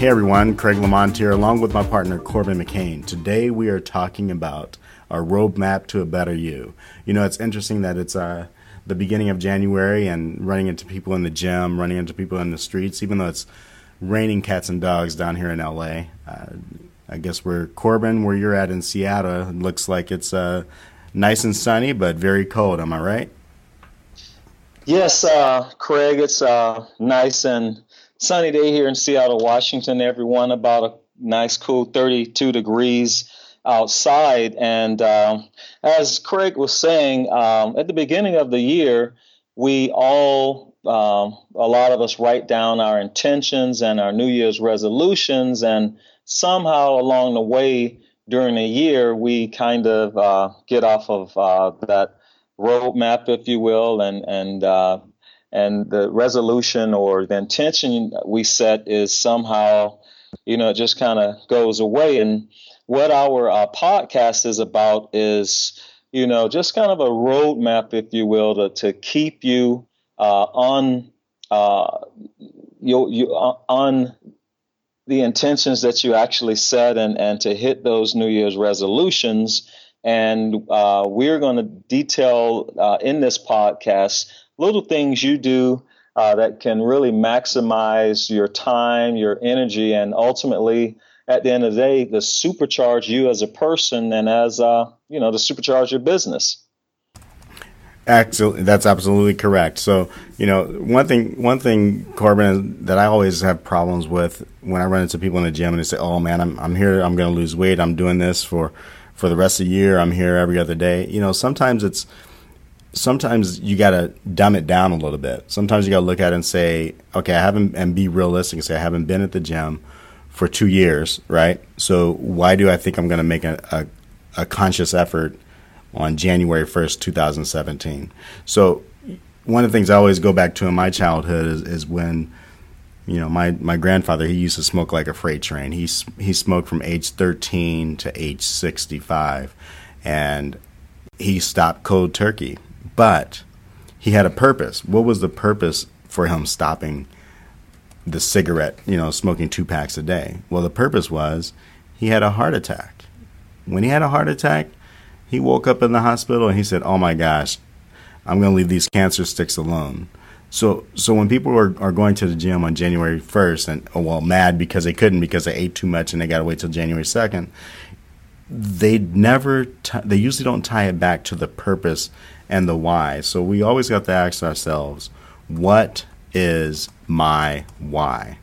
Hey everyone, Craig Lamont here, along with my partner Corbin McCain. Today we are talking about our roadmap to a better you. You know, it's interesting that it's uh, the beginning of January and running into people in the gym, running into people in the streets, even though it's raining cats and dogs down here in LA. Uh, I guess where Corbin, where you're at in Seattle, looks like it's uh, nice and sunny, but very cold. Am I right? Yes, uh, Craig, it's uh, nice and sunny day here in Seattle, Washington, everyone. About a nice, cool 32 degrees outside. And um, as Craig was saying, um, at the beginning of the year, we all, um, a lot of us write down our intentions and our New Year's resolutions. And somehow along the way during the year, we kind of uh, get off of uh, that roadmap, if you will, and, and uh, and the resolution or the intention we set is somehow, you know, it just kind of goes away. And what our uh, podcast is about is, you know, just kind of a roadmap, if you will, to, to keep you uh, on uh, you, you uh, on the intentions that you actually set and, and to hit those New Year's resolutions. And uh, we're going to detail uh, in this podcast little things you do uh, that can really maximize your time, your energy, and ultimately, at the end of the day, to supercharge you as a person and as uh, you know to supercharge your business. Absolutely, that's absolutely correct. So, you know, one thing, one thing, Corbin, that I always have problems with when I run into people in the gym and they say, "Oh man, I'm I'm here, I'm going to lose weight, I'm doing this for for the rest of the year, I'm here every other day." You know, sometimes it's sometimes you got to dumb it down a little bit. Sometimes you got to look at it and say, okay, I haven't, and be realistic and say, I haven't been at the gym for two years, right? So why do I think I'm going to make a, a, a, conscious effort on January 1st, 2017? So one of the things I always go back to in my childhood is, is when, you know, my, my grandfather, he used to smoke like a freight train. He, he smoked from age 13 to age 65 and he stopped cold turkey but he had a purpose. What was the purpose for him stopping the cigarette, you know, smoking two packs a day? Well, the purpose was he had a heart attack. When he had a heart attack, he woke up in the hospital and he said, "Oh my gosh, I'm going to leave these cancer sticks alone." So, so when people are, are going to the gym on January 1st and oh, well mad because they couldn't because they ate too much and they got to wait till January 2nd, they never t- they usually don't tie it back to the purpose and the why. So we always got to ask ourselves, what is my why?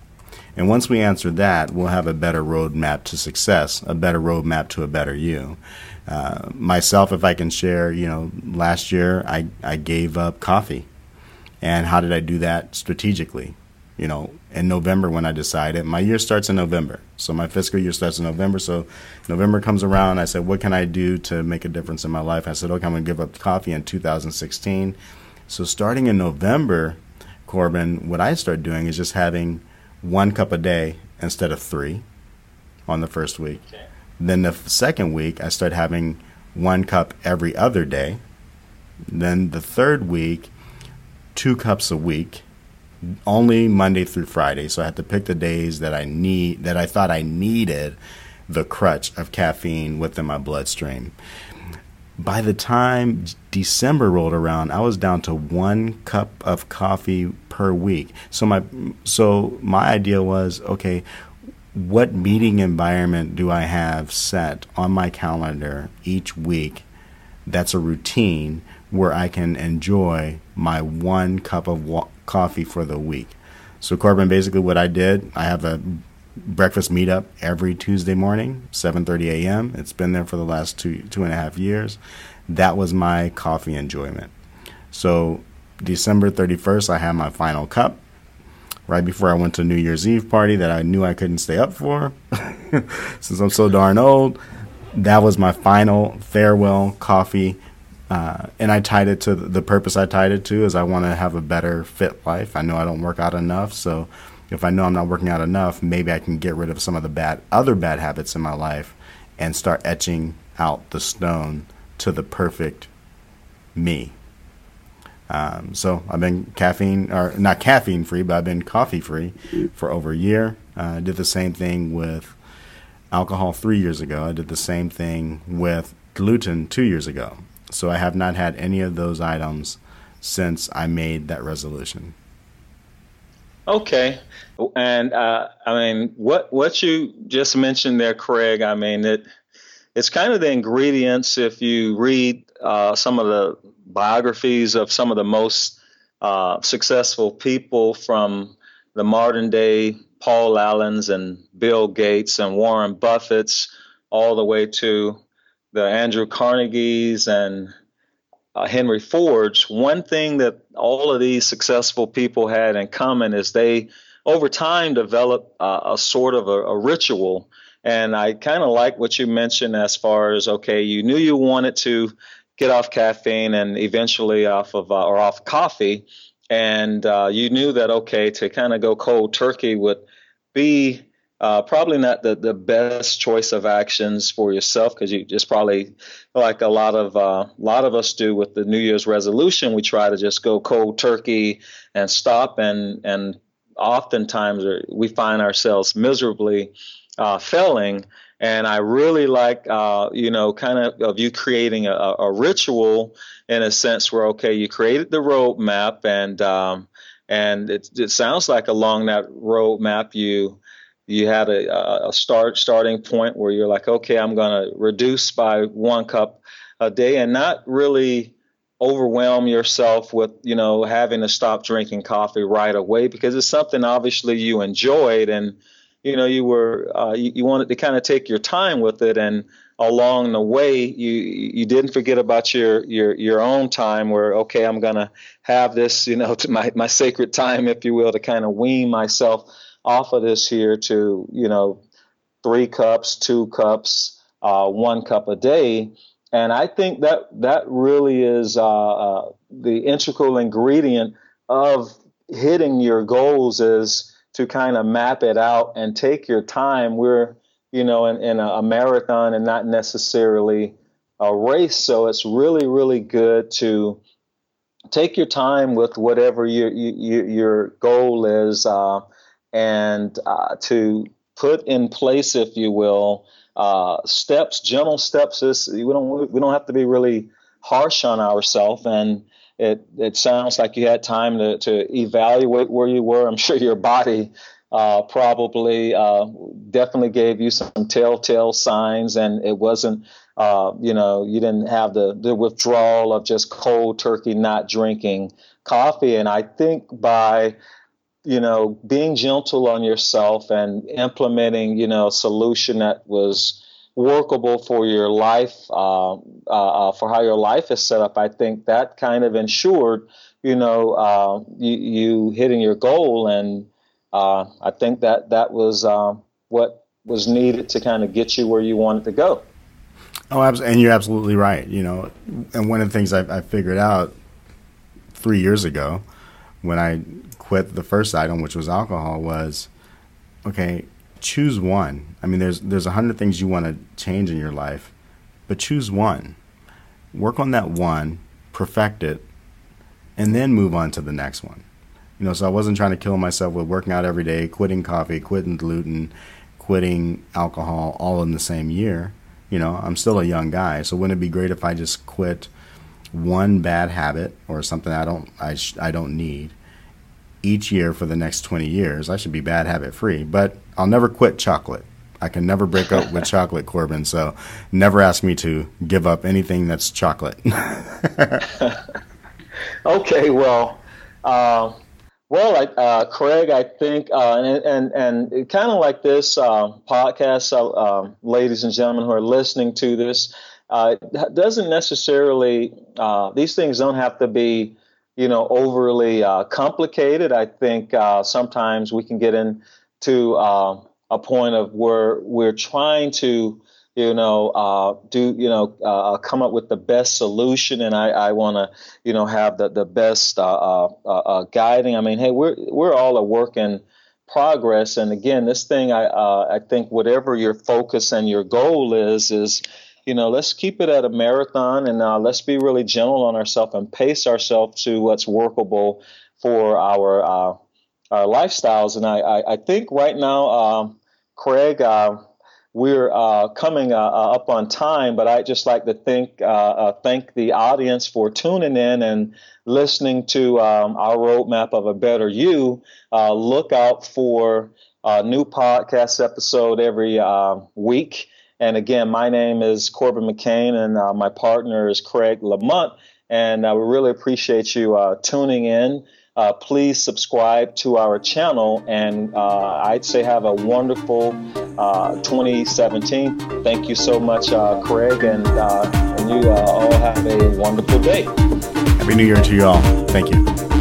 And once we answer that, we'll have a better roadmap to success, a better roadmap to a better you. Uh, myself, if I can share, you know, last year I, I gave up coffee. And how did I do that strategically? You know, in November when I decided my year starts in November. So my fiscal year starts in November. So November comes around. I said, what can I do to make a difference in my life? I said, okay, I'm going to give up coffee in 2016. So starting in November, Corbin, what I start doing is just having one cup a day instead of three on the first week. Okay. Then the second week, I start having one cup every other day. Then the third week, two cups a week only Monday through Friday. So I had to pick the days that I need that I thought I needed the crutch of caffeine within my bloodstream. By the time December rolled around, I was down to one cup of coffee per week. So my so my idea was okay, what meeting environment do I have set on my calendar each week that's a routine where I can enjoy my one cup of wa- coffee for the week. So, Corbin, basically what I did, I have a breakfast meetup every Tuesday morning, 7:30 a.m. It's been there for the last two two and a half years. That was my coffee enjoyment. So, December 31st, I had my final cup. Right before I went to New Year's Eve party that I knew I couldn't stay up for, since I'm so darn old. That was my final farewell coffee uh, and I tied it to the purpose I tied it to is I want to have a better fit life. I know I don't work out enough, so if I know I'm not working out enough, maybe I can get rid of some of the bad other bad habits in my life and start etching out the stone to the perfect me. Um, so I've been caffeine or not caffeine free, but I've been coffee free for over a year. Uh, I did the same thing with alcohol three years ago. I did the same thing with gluten two years ago. So I have not had any of those items since I made that resolution. Okay, and uh, I mean, what what you just mentioned there, Craig. I mean, it it's kind of the ingredients. If you read uh, some of the biographies of some of the most uh, successful people from the modern day Paul Allen's and Bill Gates and Warren Buffett's, all the way to the Andrew Carnegie's and uh, Henry Ford's, one thing that all of these successful people had in common is they, over time, developed uh, a sort of a, a ritual. And I kind of like what you mentioned as far as okay, you knew you wanted to get off caffeine and eventually off of uh, or off coffee, and uh, you knew that okay to kind of go cold turkey would be uh, probably not the, the best choice of actions for yourself because you just probably like a lot of uh, a lot of us do with the New Year's resolution. We try to just go cold turkey and stop, and and oftentimes we find ourselves miserably uh, failing. And I really like uh, you know kind of of you creating a, a, ritual in a sense where okay you created the roadmap and um, and it, it sounds like along that roadmap you you had a, a start starting point where you're like, okay, I'm going to reduce by one cup a day, and not really overwhelm yourself with you know having to stop drinking coffee right away because it's something obviously you enjoyed and you know you were uh, you, you wanted to kind of take your time with it and along the way you you didn't forget about your your your own time where okay I'm gonna have this you know to my my sacred time if you will to kind of wean myself off of this here to you know three cups, two cups, uh, one cup a day, and I think that that really is uh, uh, the integral ingredient of hitting your goals is to kind of map it out and take your time. We're you know in, in a, a marathon and not necessarily a race, so it's really really good to take your time with whatever your your, your goal is. Uh, and uh, to put in place, if you will, uh, steps, gentle steps. Is we don't we don't have to be really harsh on ourselves. And it it sounds like you had time to to evaluate where you were. I'm sure your body uh, probably uh, definitely gave you some telltale signs, and it wasn't. Uh, you know, you didn't have the, the withdrawal of just cold turkey not drinking coffee. And I think by you know, being gentle on yourself and implementing, you know, a solution that was workable for your life, uh, uh, uh, for how your life is set up, I think that kind of ensured, you know, uh, you, you, hitting your goal. And uh, I think that that was uh, what was needed to kind of get you where you wanted to go. Oh, and you're absolutely right. You know, and one of the things I, I figured out three years ago when I quit the first item, which was alcohol, was okay. Choose one. I mean, there's there's a hundred things you want to change in your life, but choose one. Work on that one, perfect it, and then move on to the next one. You know, so I wasn't trying to kill myself with working out every day, quitting coffee, quitting gluten, quitting alcohol all in the same year. You know, I'm still a young guy, so wouldn't it be great if I just quit one bad habit or something I don't I, sh- I don't need each year for the next 20 years. I should be bad habit free, but I'll never quit chocolate. I can never break up with chocolate, Corbin. So never ask me to give up anything that's chocolate. okay, well, uh, well, I, uh, Craig, I think, uh, and and, and kind of like this uh, podcast, uh, um, ladies and gentlemen who are listening to this, uh, doesn't necessarily these things don't have to be you know, overly uh, complicated. I think uh, sometimes we can get into uh, a point of where we're trying to, you know, uh, do, you know, uh, come up with the best solution, and I, I want to, you know, have the the best uh, guiding. I mean, hey, we're we're all a work in progress, and again, this thing, I I think whatever your focus and your goal is, is you know, let's keep it at a marathon and uh, let's be really gentle on ourselves and pace ourselves to what's workable for our uh, our lifestyles. And I, I, I, think right now, um, Craig, uh, we're uh, coming uh, uh, up on time, but I'd just like to thank thank the audience for tuning in and listening to um, our roadmap of a better you. look out for a new podcast episode every week. And again, my name is Corbin McCain, and uh, my partner is Craig Lamont. And uh, we really appreciate you uh, tuning in uh, please subscribe to our channel. And uh, I'd say have a wonderful uh, 2017. Thank you so much, Craig, and, and you all have a wonderful day. Happy New Year to you all. Thank you.